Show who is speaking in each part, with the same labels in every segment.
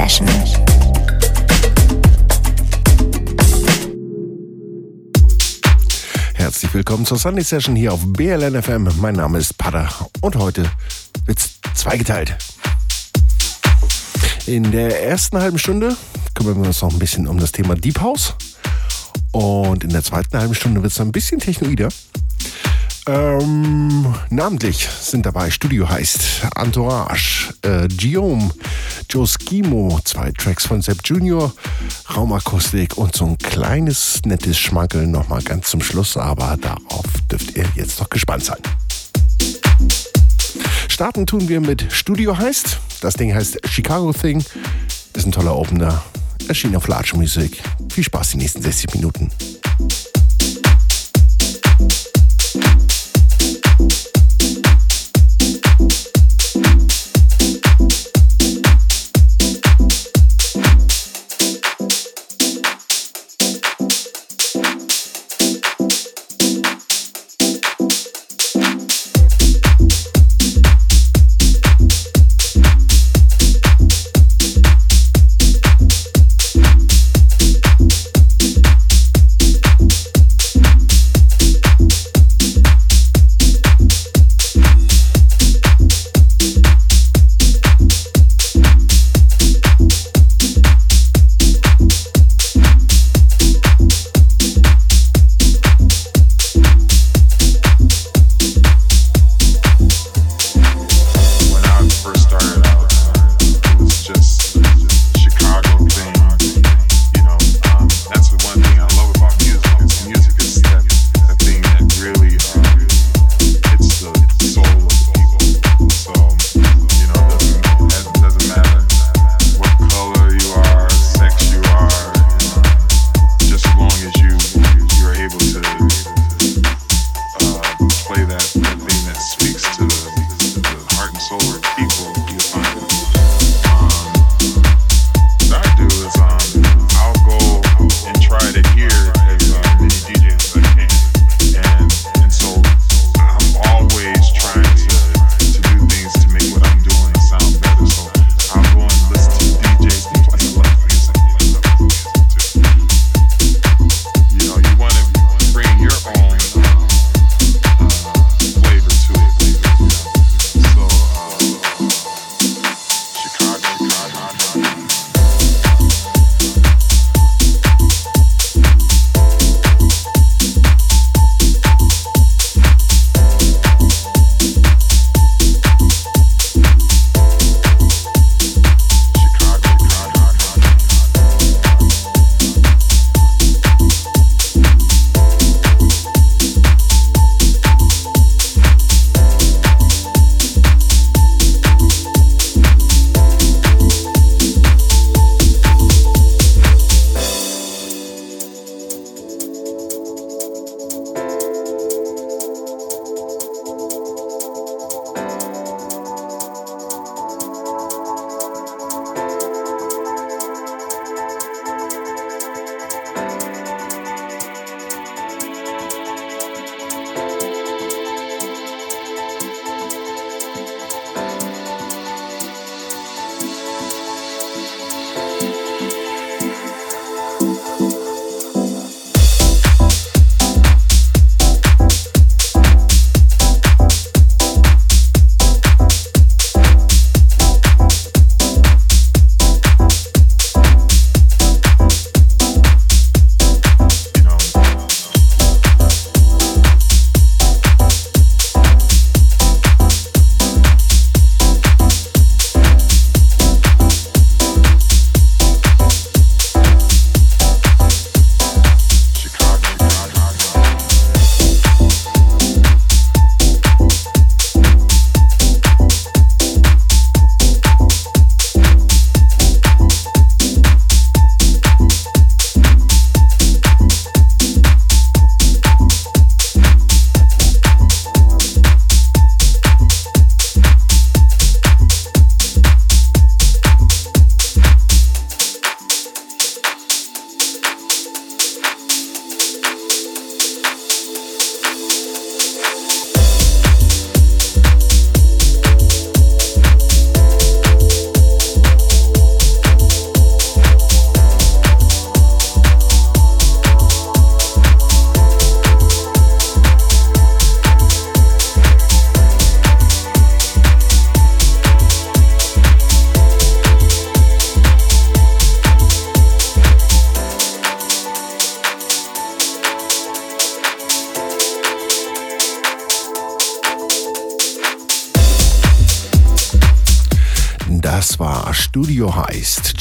Speaker 1: Session.
Speaker 2: Herzlich willkommen zur Sunday Session hier auf BLN FM. Mein Name ist Pada und heute wird's zweigeteilt. In der ersten halben Stunde kümmern wir uns noch ein bisschen um das Thema Deep House. Und in der zweiten halben Stunde wird es ein bisschen technoider. Ähm, namentlich sind dabei Studio heißt Entourage, äh, Guillaume, Joe Skimo, zwei Tracks von Sepp Junior, Raumakustik und so ein kleines nettes Schmankel nochmal ganz zum Schluss, aber darauf dürft ihr jetzt noch gespannt sein. Starten tun wir mit Studio heißt. Das Ding heißt Chicago Thing. Ist ein toller Opener. Erschien auf Large Music. Viel Spaß die nächsten 60 Minuten.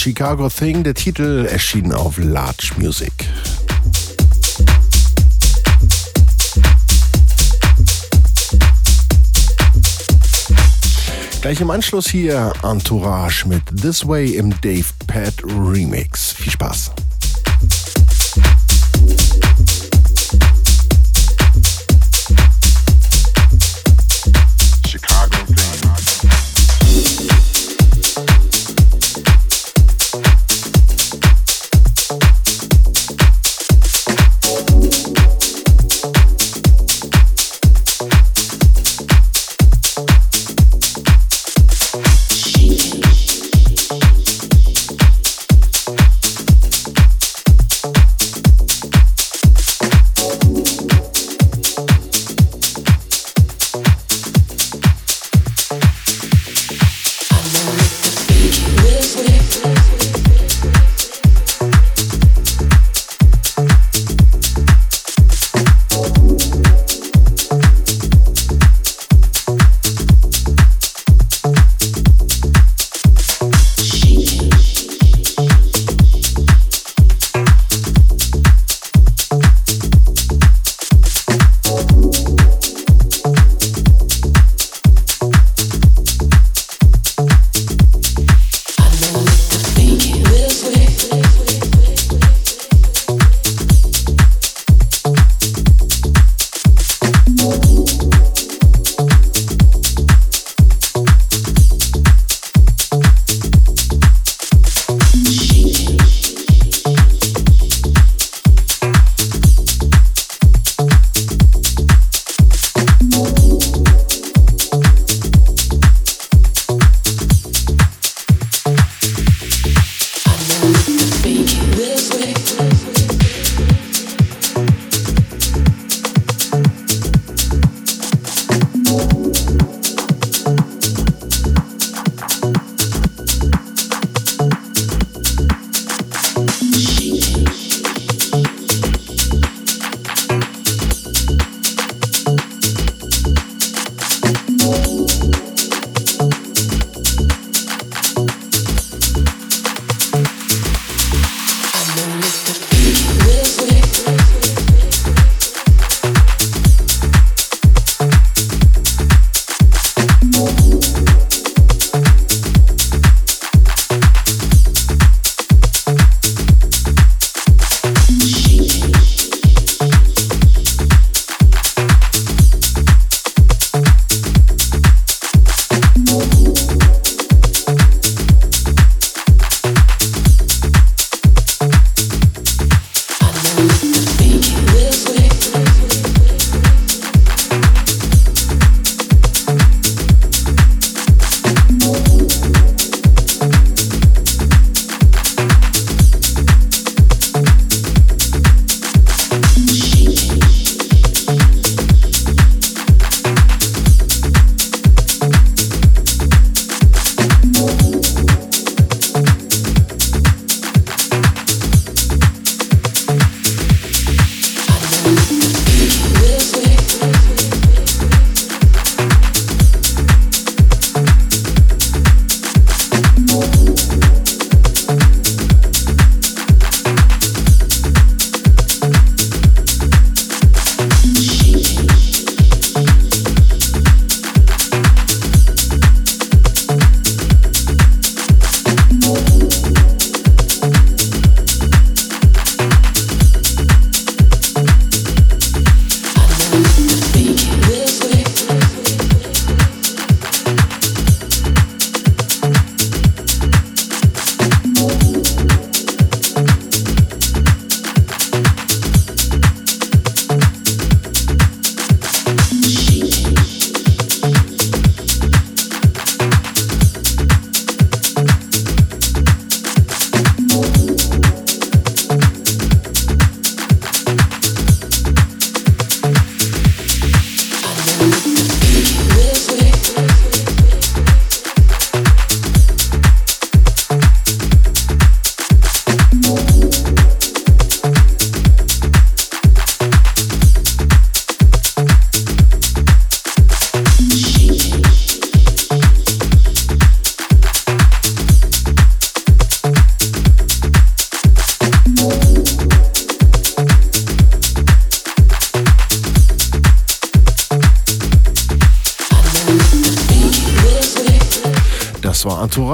Speaker 2: Chicago Thing, der Titel erschien auf Large Music. Gleich im Anschluss hier Entourage mit This Way im Dave Pad Remix. Viel Spaß.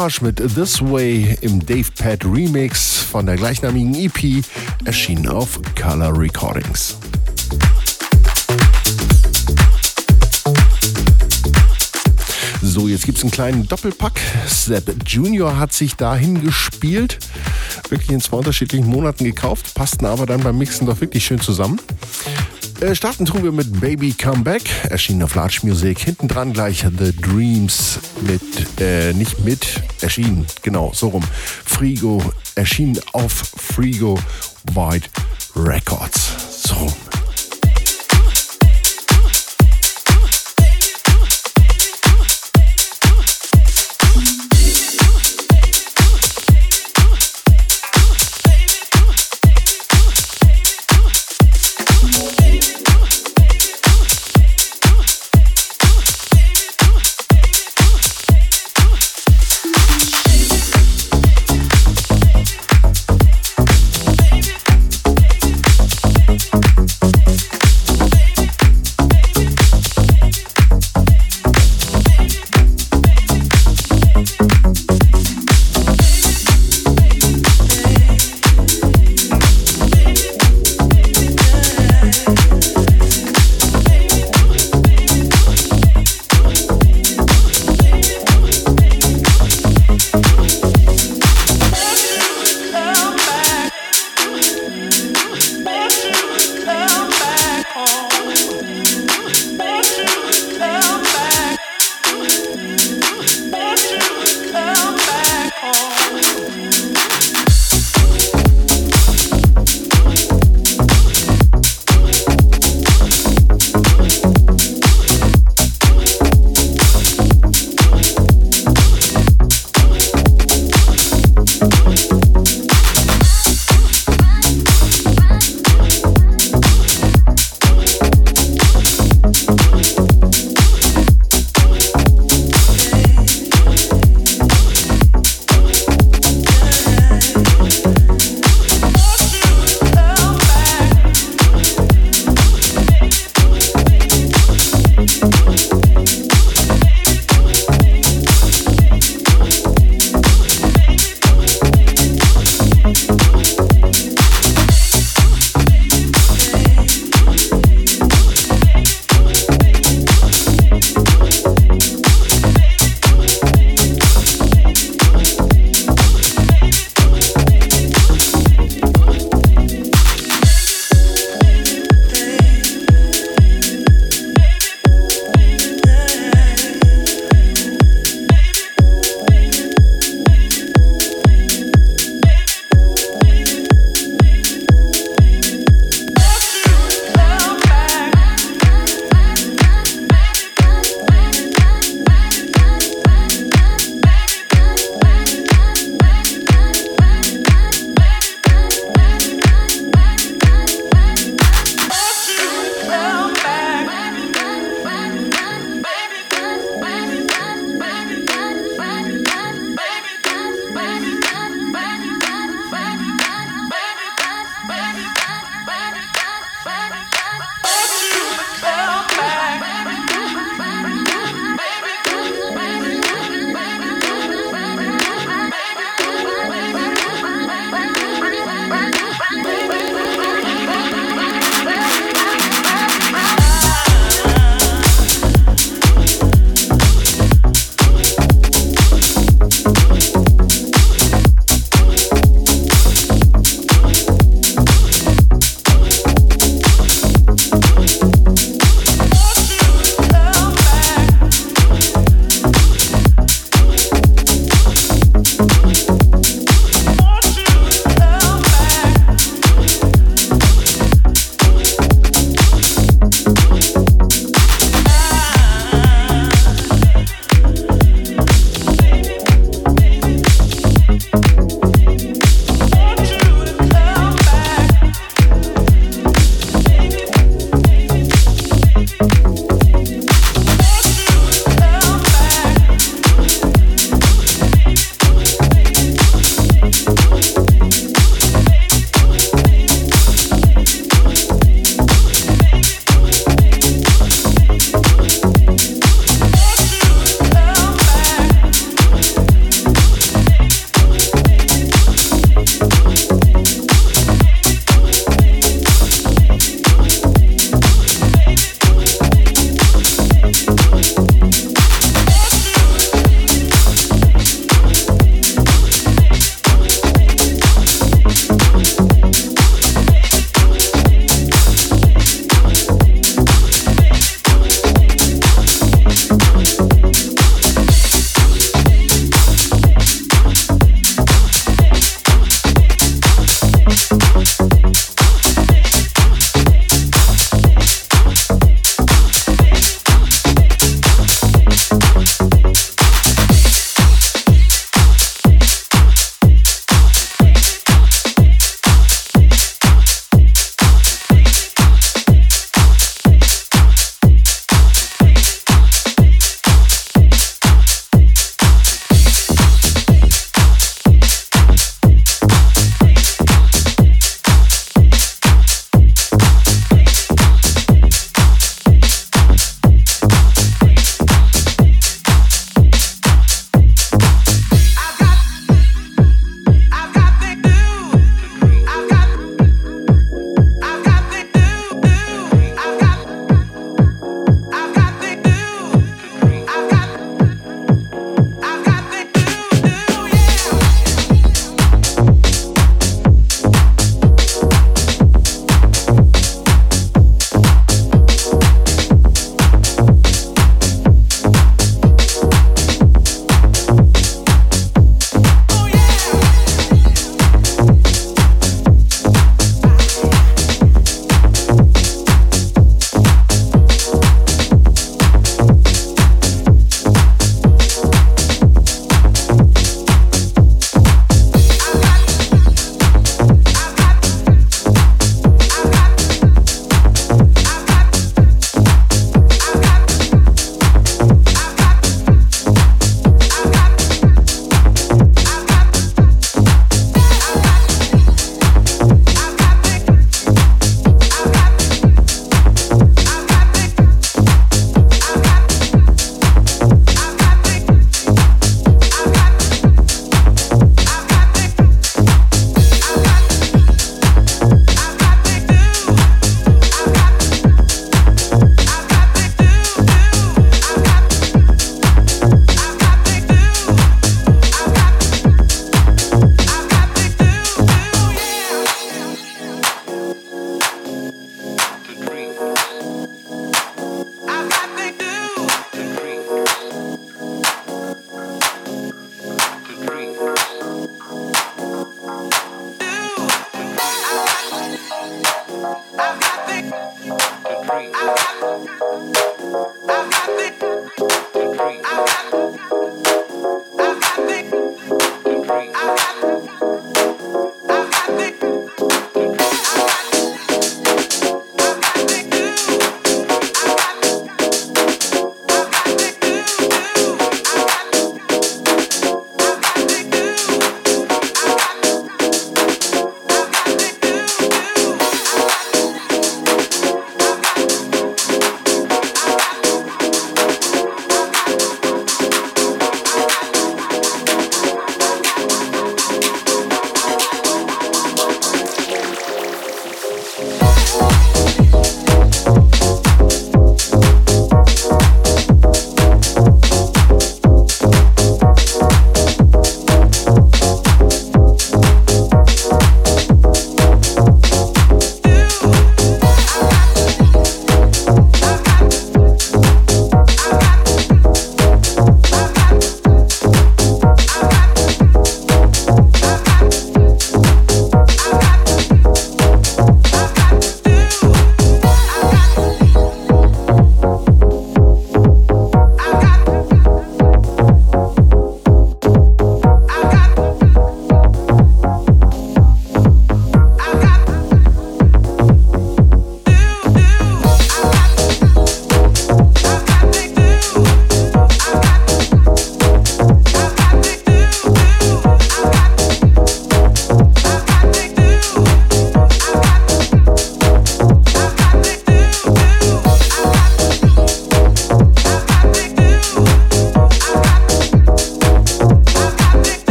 Speaker 2: Entourage mit This Way im Dave Pad Remix von der gleichnamigen EP, erschienen auf Color Recordings. So, jetzt gibt es einen kleinen Doppelpack. Sepp Junior hat sich dahin gespielt. Wirklich in zwei unterschiedlichen Monaten gekauft, passten aber dann beim Mixen doch wirklich schön zusammen. Äh, starten tun wir mit Baby Comeback, erschienen auf Large Music. Hinten dran gleich The Dreams mit, äh, nicht mit, erschienen, genau, so rum. Frigo, erschienen auf Frigo White Records. So rum.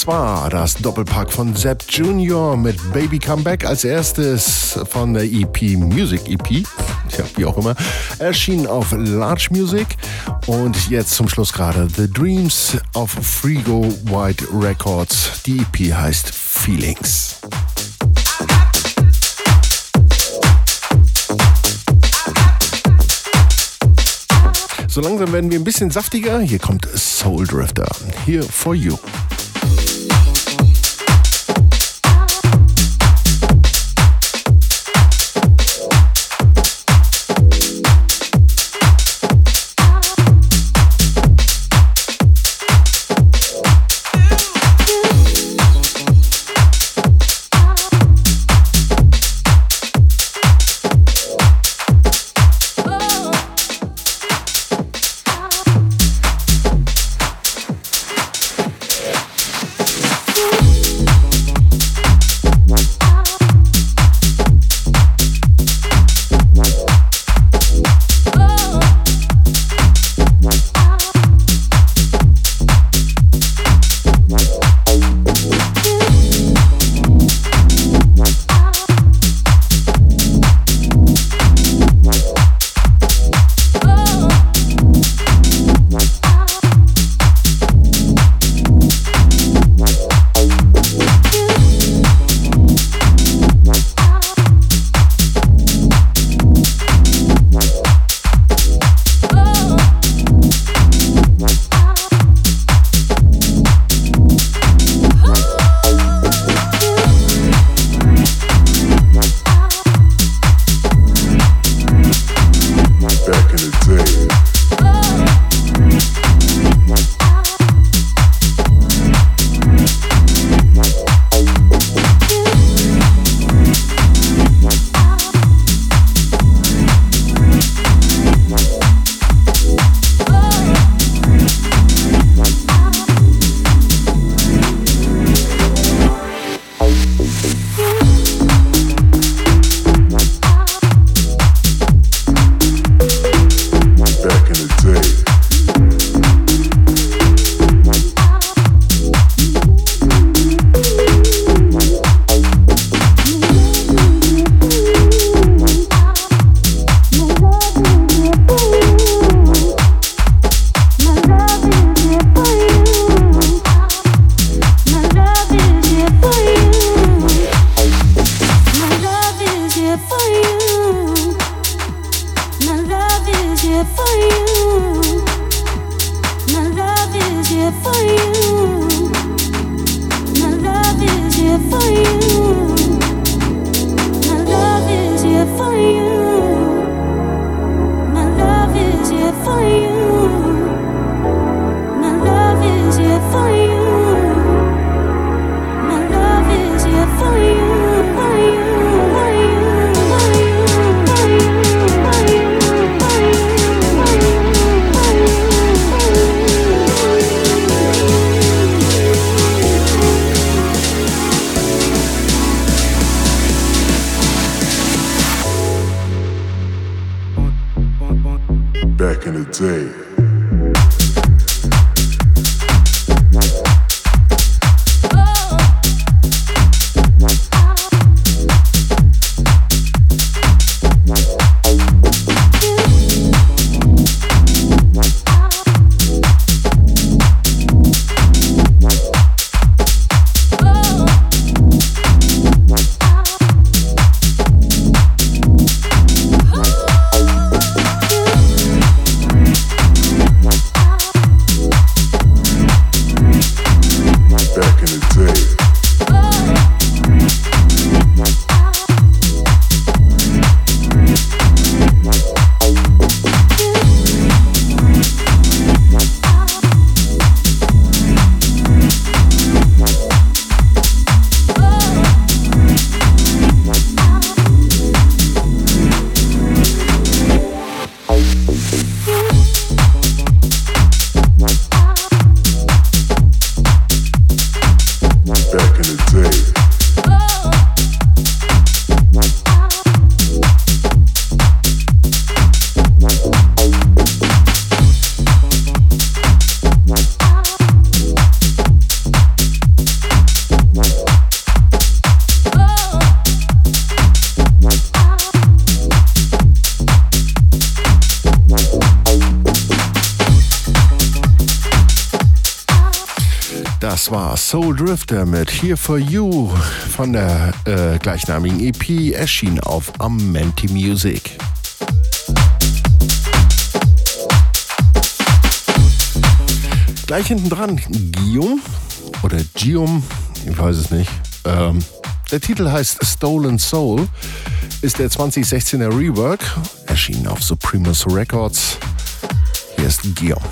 Speaker 2: Das war das Doppelpack von Sepp Junior mit Baby Comeback als erstes von der EP Music EP, tja, wie auch immer, erschien auf Large Music und jetzt zum Schluss gerade The Dreams auf Frigo White Records. Die EP heißt Feelings. So langsam werden wir ein bisschen saftiger. Hier kommt Soul Drifter. Here for you.
Speaker 3: day.
Speaker 2: Soul Drifter mit Here for You von der äh, gleichnamigen EP, erschien auf Amenti Music. Gleich hinten dran Guillaume oder Guillaume, ich weiß es nicht. Ähm, der Titel heißt Stolen Soul, ist der 2016er Rework, erschienen auf Supremus Records. Hier ist Guillaume.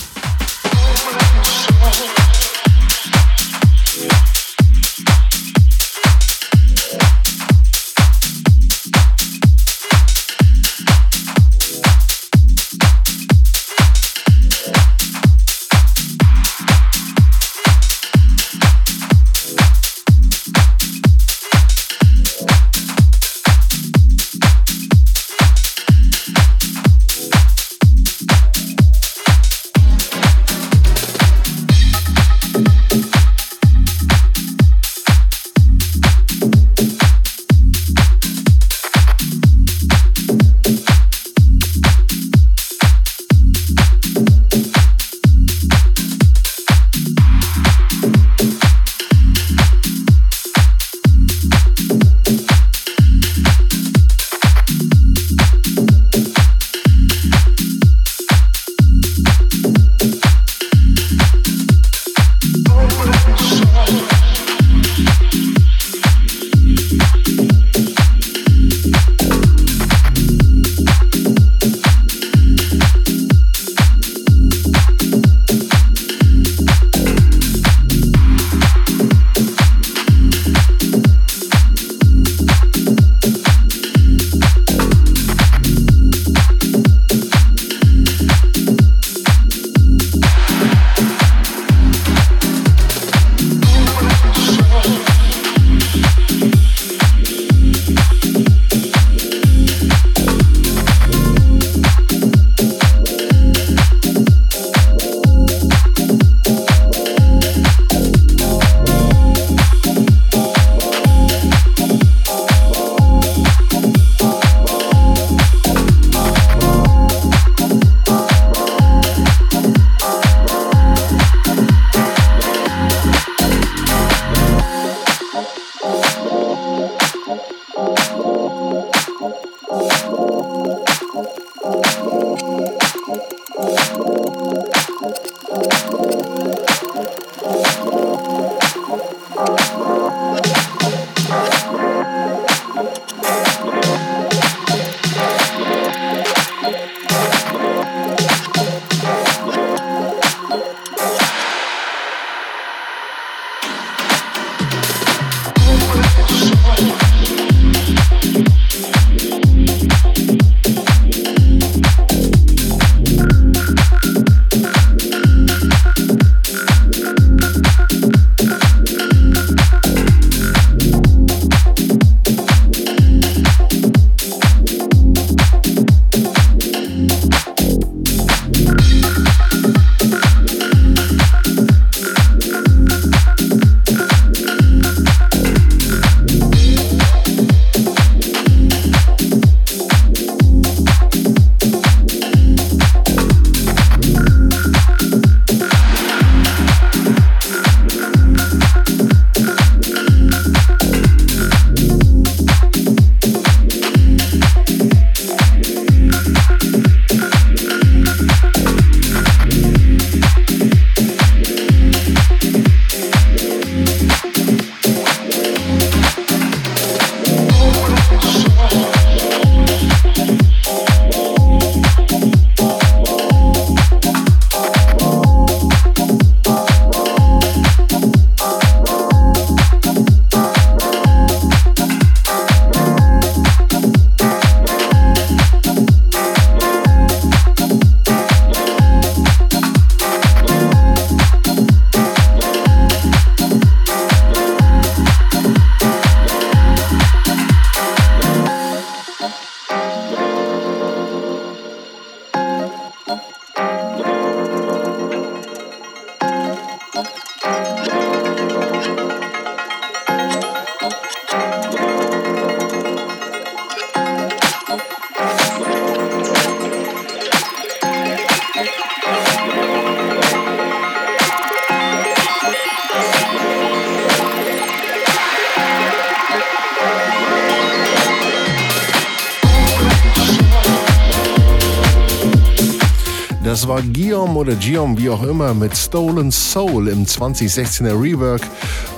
Speaker 2: Oder Guillaume, wie auch immer, mit Stolen Soul im 2016er Rework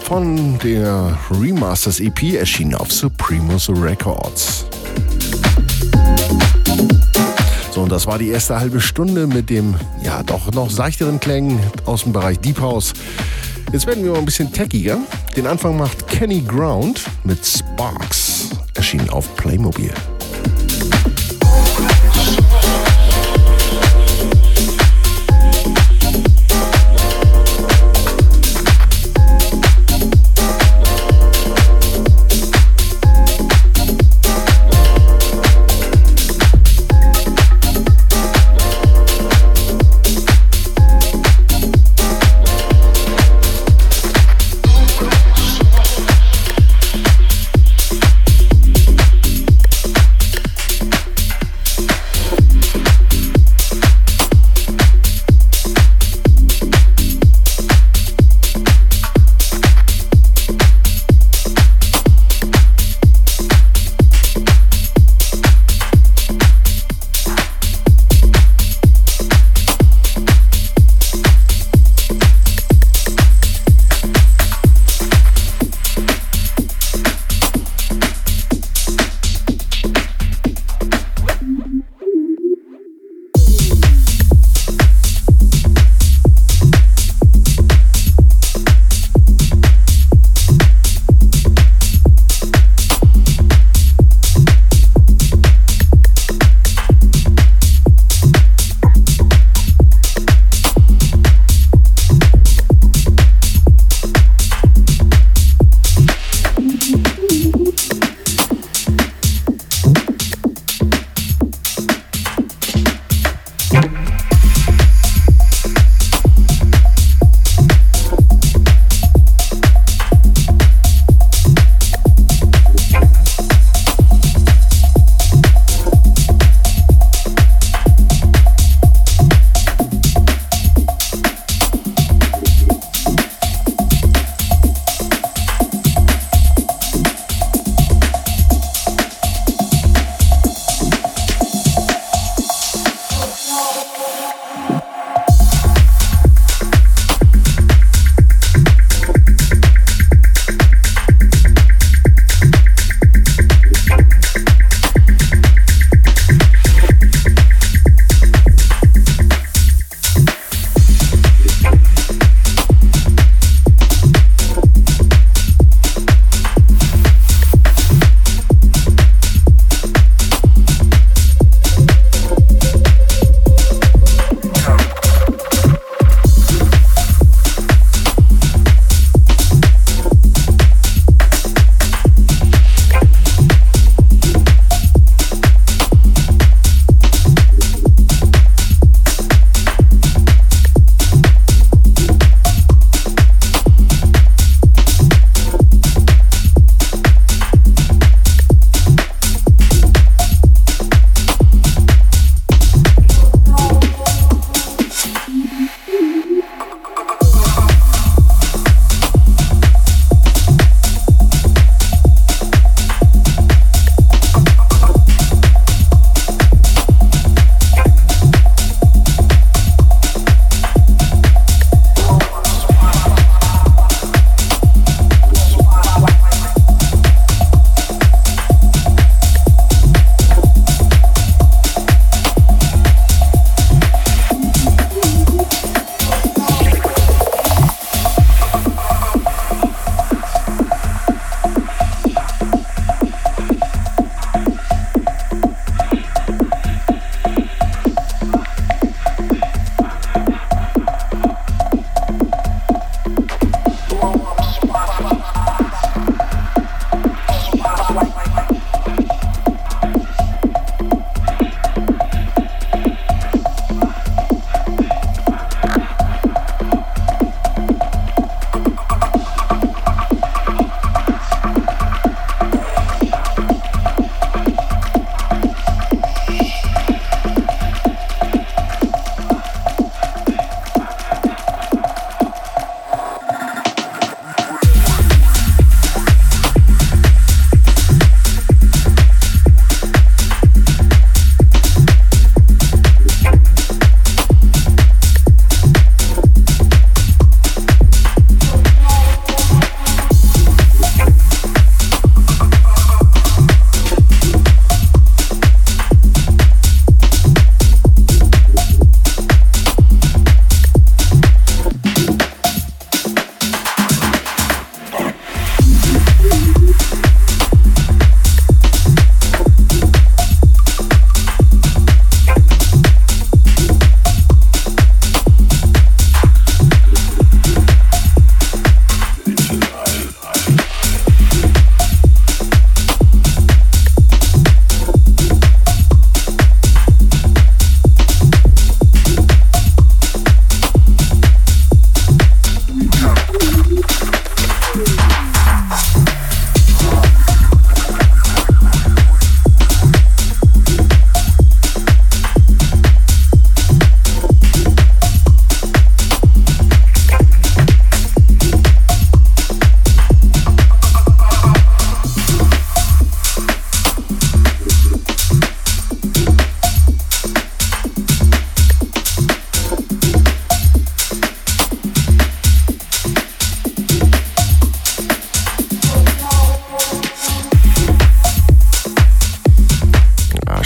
Speaker 2: von der Remasters EP erschienen auf Supremos Records. So, und das war die erste halbe Stunde mit dem, ja, doch noch seichteren Klängen aus dem Bereich Deep House. Jetzt werden wir mal ein bisschen techiger. Den Anfang macht Kenny Ground mit Sparks, erschienen auf Playmobil.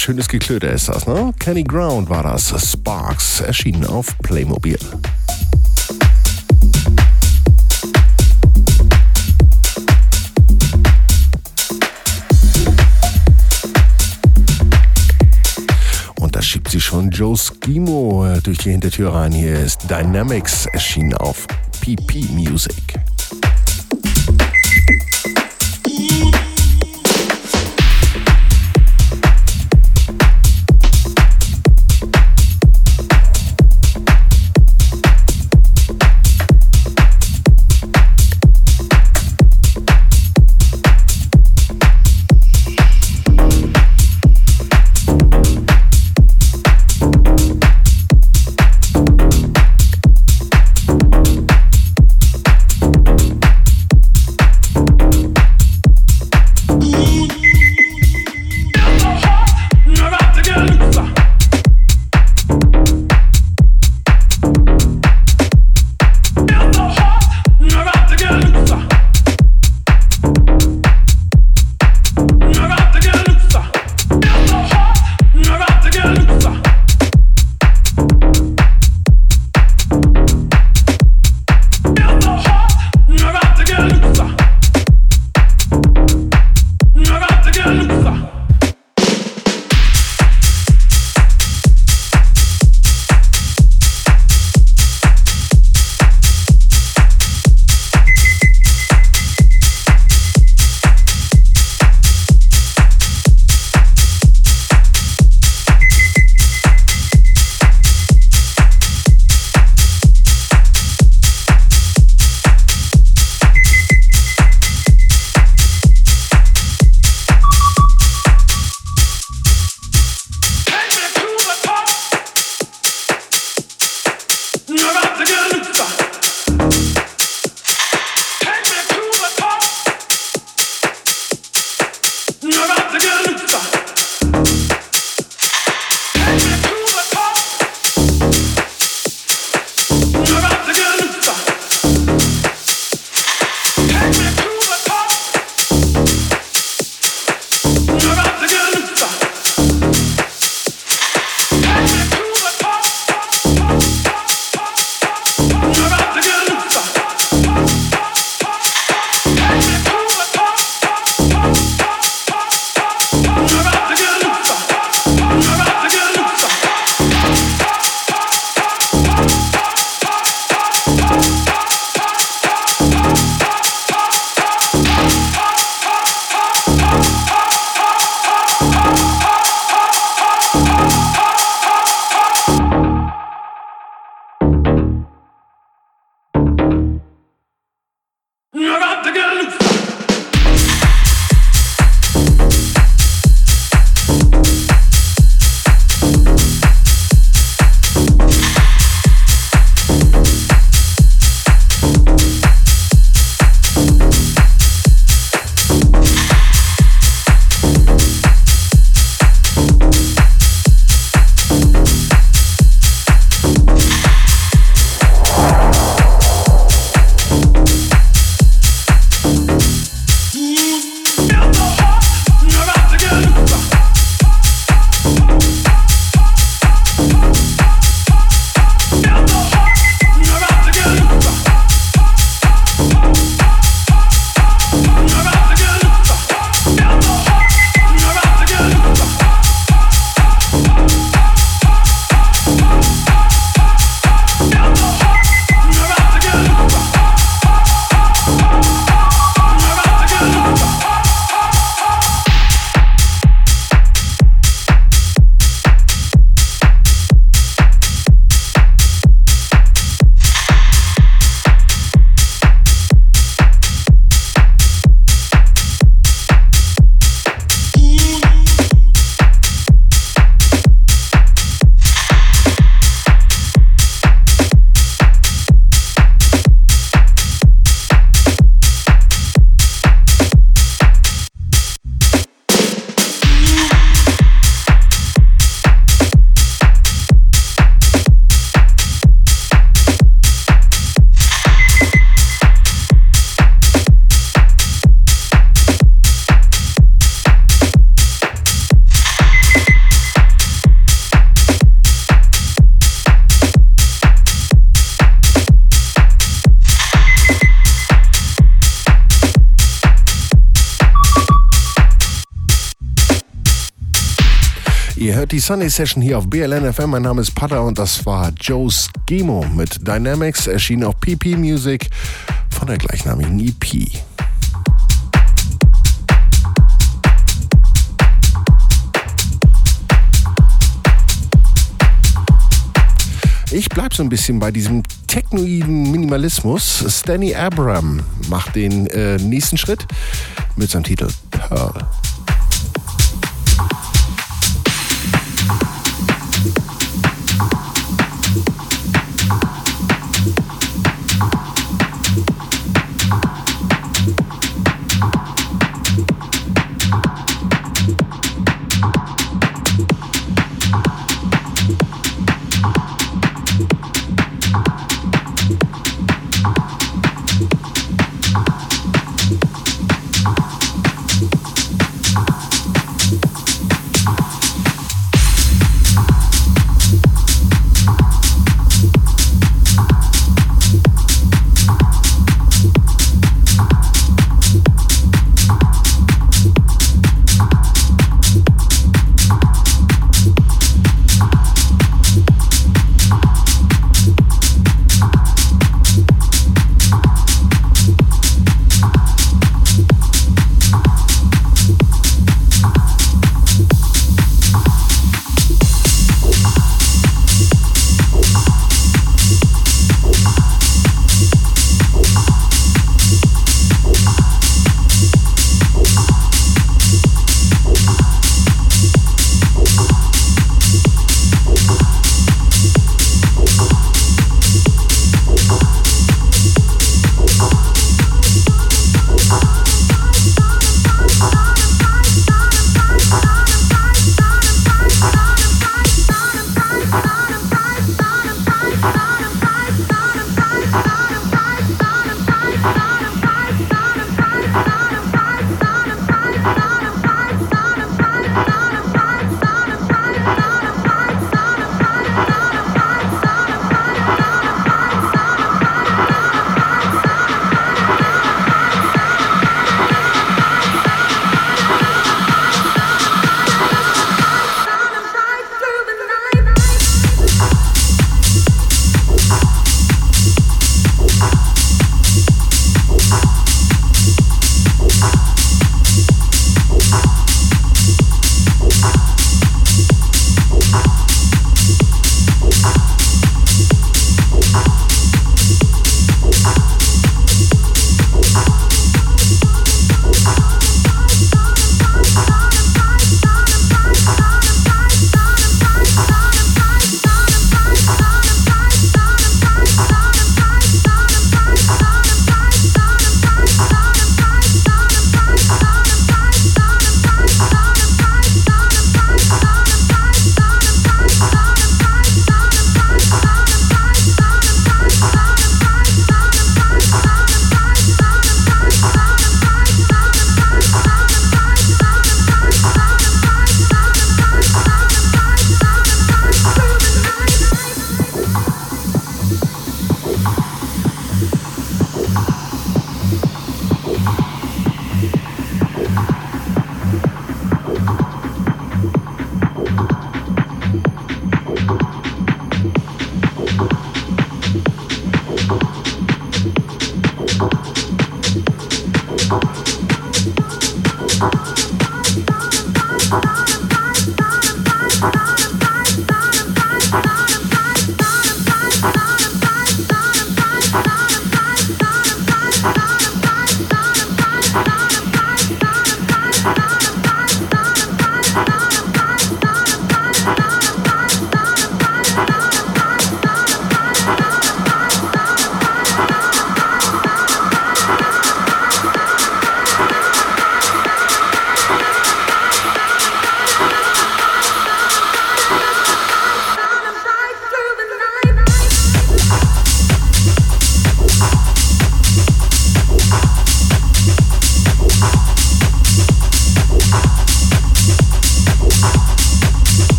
Speaker 2: Schönes Geklöter ist das, ne? Kenny Ground war das. Sparks erschienen auf Playmobil. Und da schiebt sie schon Joe Skimo äh, durch die Hintertür rein. Hier ist Dynamics erschienen auf PP Music. Sunday Session hier auf BLN FM. Mein Name ist Pata und das war Joe Schemo mit Dynamics. Erschien auf PP Music von der gleichnamigen EP. Ich bleibe so ein bisschen bei diesem technoiden Minimalismus. Stanley Abram macht den äh, nächsten Schritt mit seinem Titel Pearl.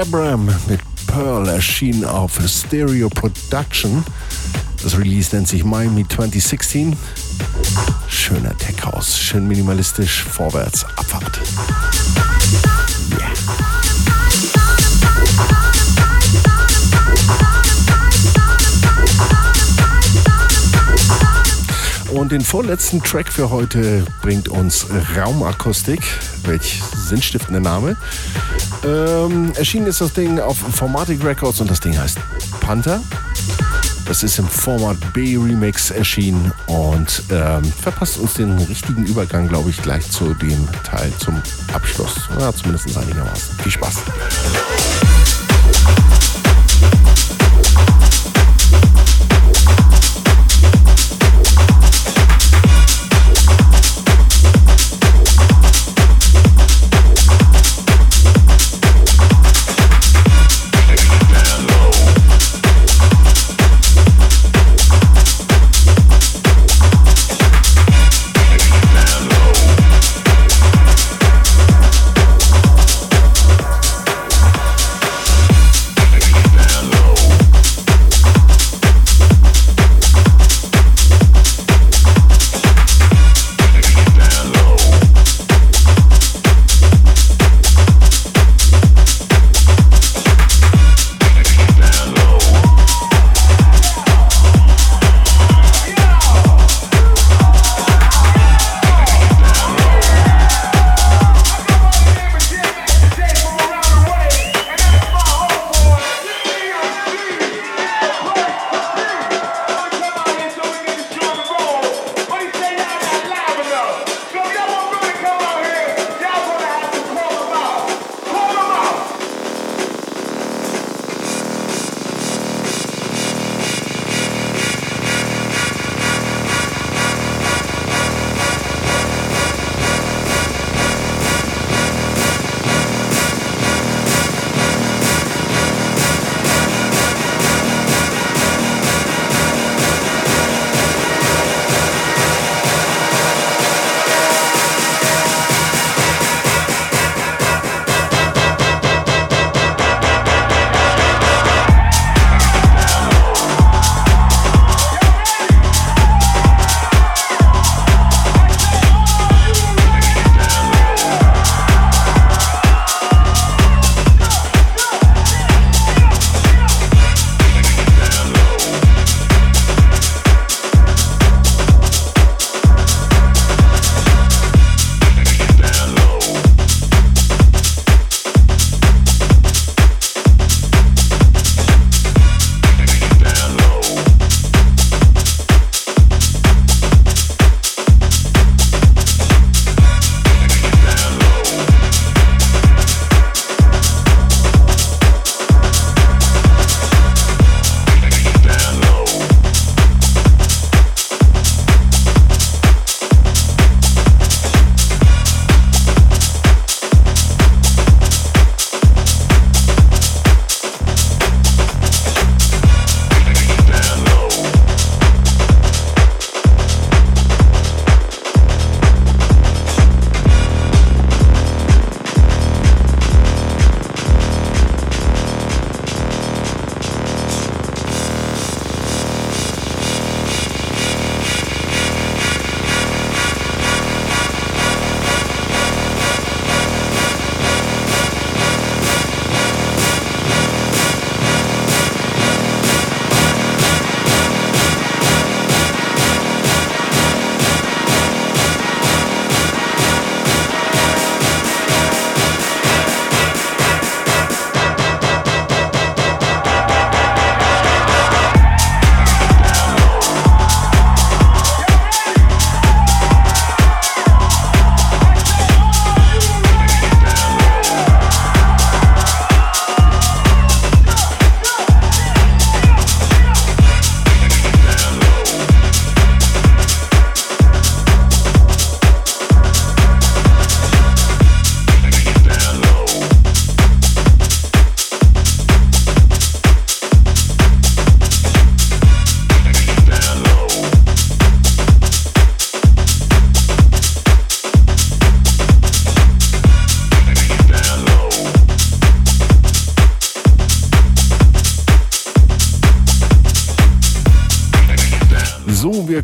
Speaker 2: Abram mit Pearl erschien auf Stereo Production. Das Release nennt sich Miami 2016. schöner Tech House. Schön minimalistisch, vorwärts, Abfahrt. Und den vorletzten Track für heute bringt uns Raumakustik. Welch sinnstiftender Name. Ähm, erschienen ist das Ding auf Formatic Records und das Ding heißt Panther. Das ist im Format B Remix erschienen und ähm, verpasst uns den richtigen Übergang, glaube ich, gleich zu dem Teil zum Abschluss. Ja, zumindest einigermaßen. Viel Spaß.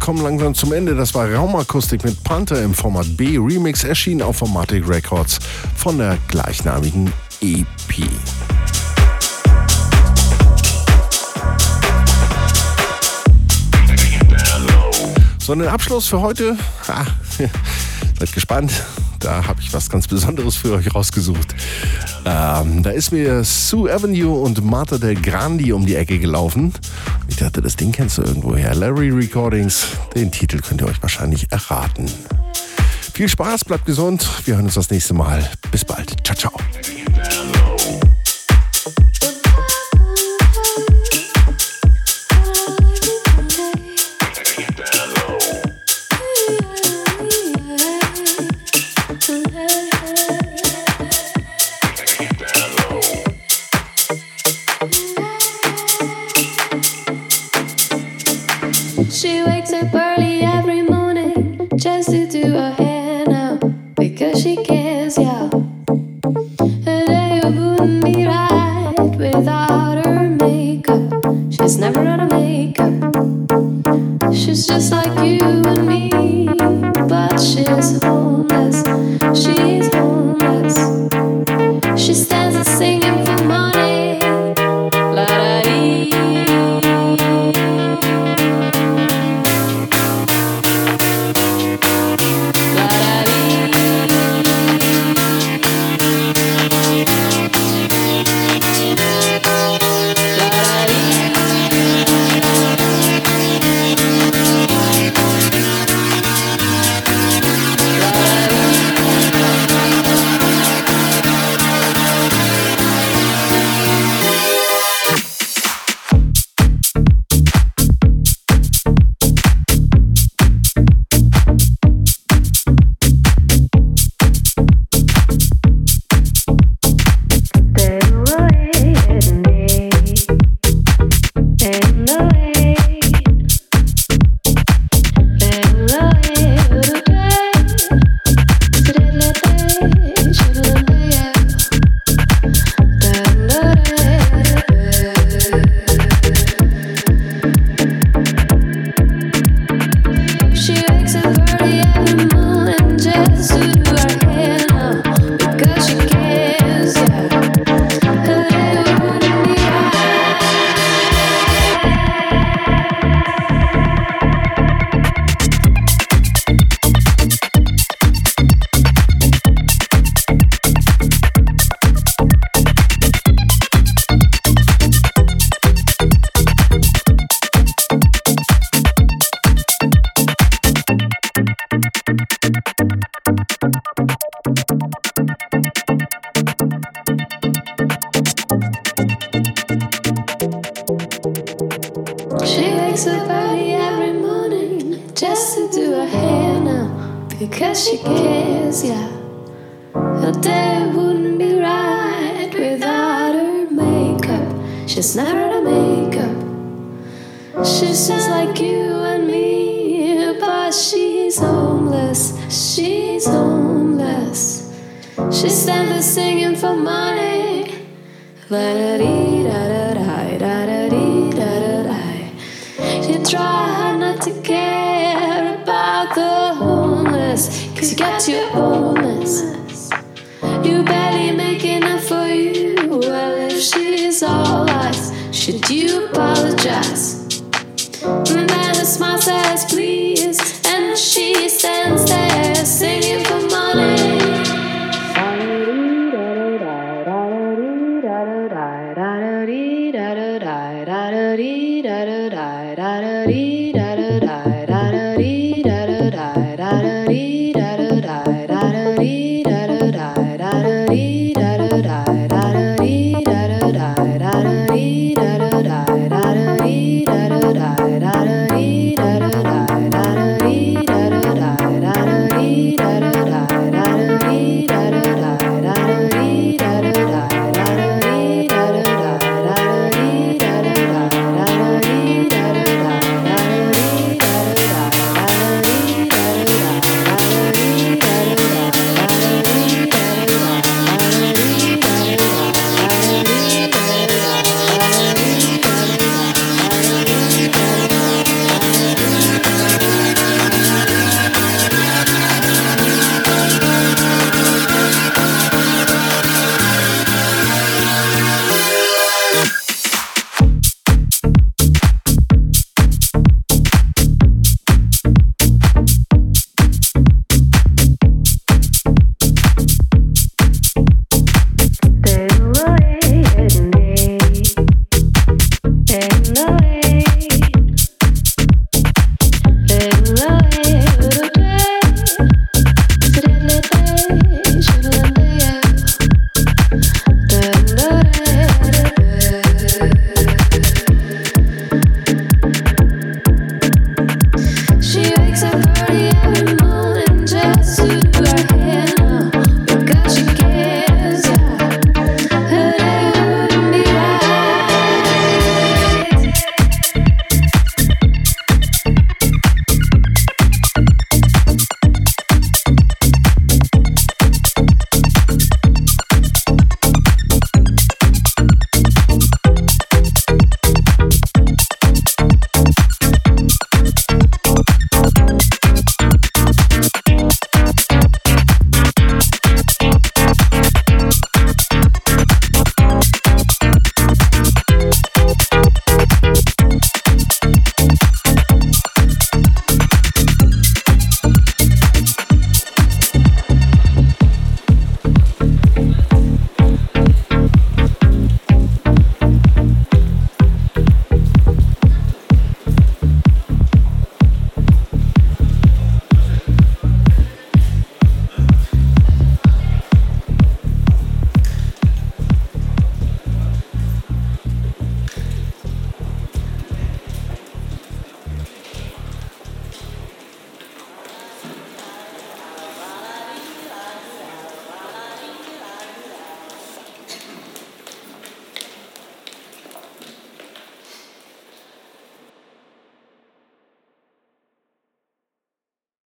Speaker 2: Kommen langsam zum Ende. Das war Raumakustik mit Panther im Format B. Remix erschienen auf Formatic Records von der gleichnamigen EP. So, einen Abschluss für heute. Ah, seid gespannt. Da habe ich was ganz Besonderes für euch rausgesucht. Ähm, da ist mir Sue Avenue und Martha Del Grandi um die Ecke gelaufen. Ich dachte, das Ding kennst du irgendwo her. Larry Recordings. Den Titel könnt ihr euch wahrscheinlich erraten. Viel Spaß, bleibt gesund. Wir hören uns das nächste Mal. Bis bald. Ciao, ciao.
Speaker 4: you a She's homeless, she's homeless. She's there singing for money. La da dee da da da da da dee da da da. You try hard not to care about the homeless. Cause you got your homeless. You barely make enough for you. Well, if she's all lies, should you apologize? And then a smile says, please.